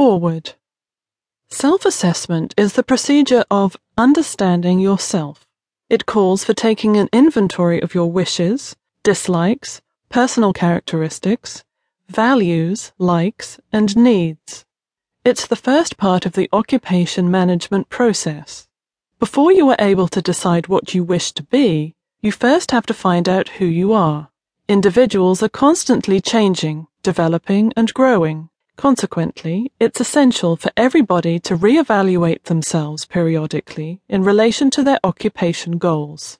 Foreword. Self assessment is the procedure of understanding yourself. It calls for taking an inventory of your wishes, dislikes, personal characteristics, values, likes, and needs. It's the first part of the occupation management process. Before you are able to decide what you wish to be, you first have to find out who you are. Individuals are constantly changing, developing, and growing. Consequently, it's essential for everybody to re-evaluate themselves periodically in relation to their occupation goals.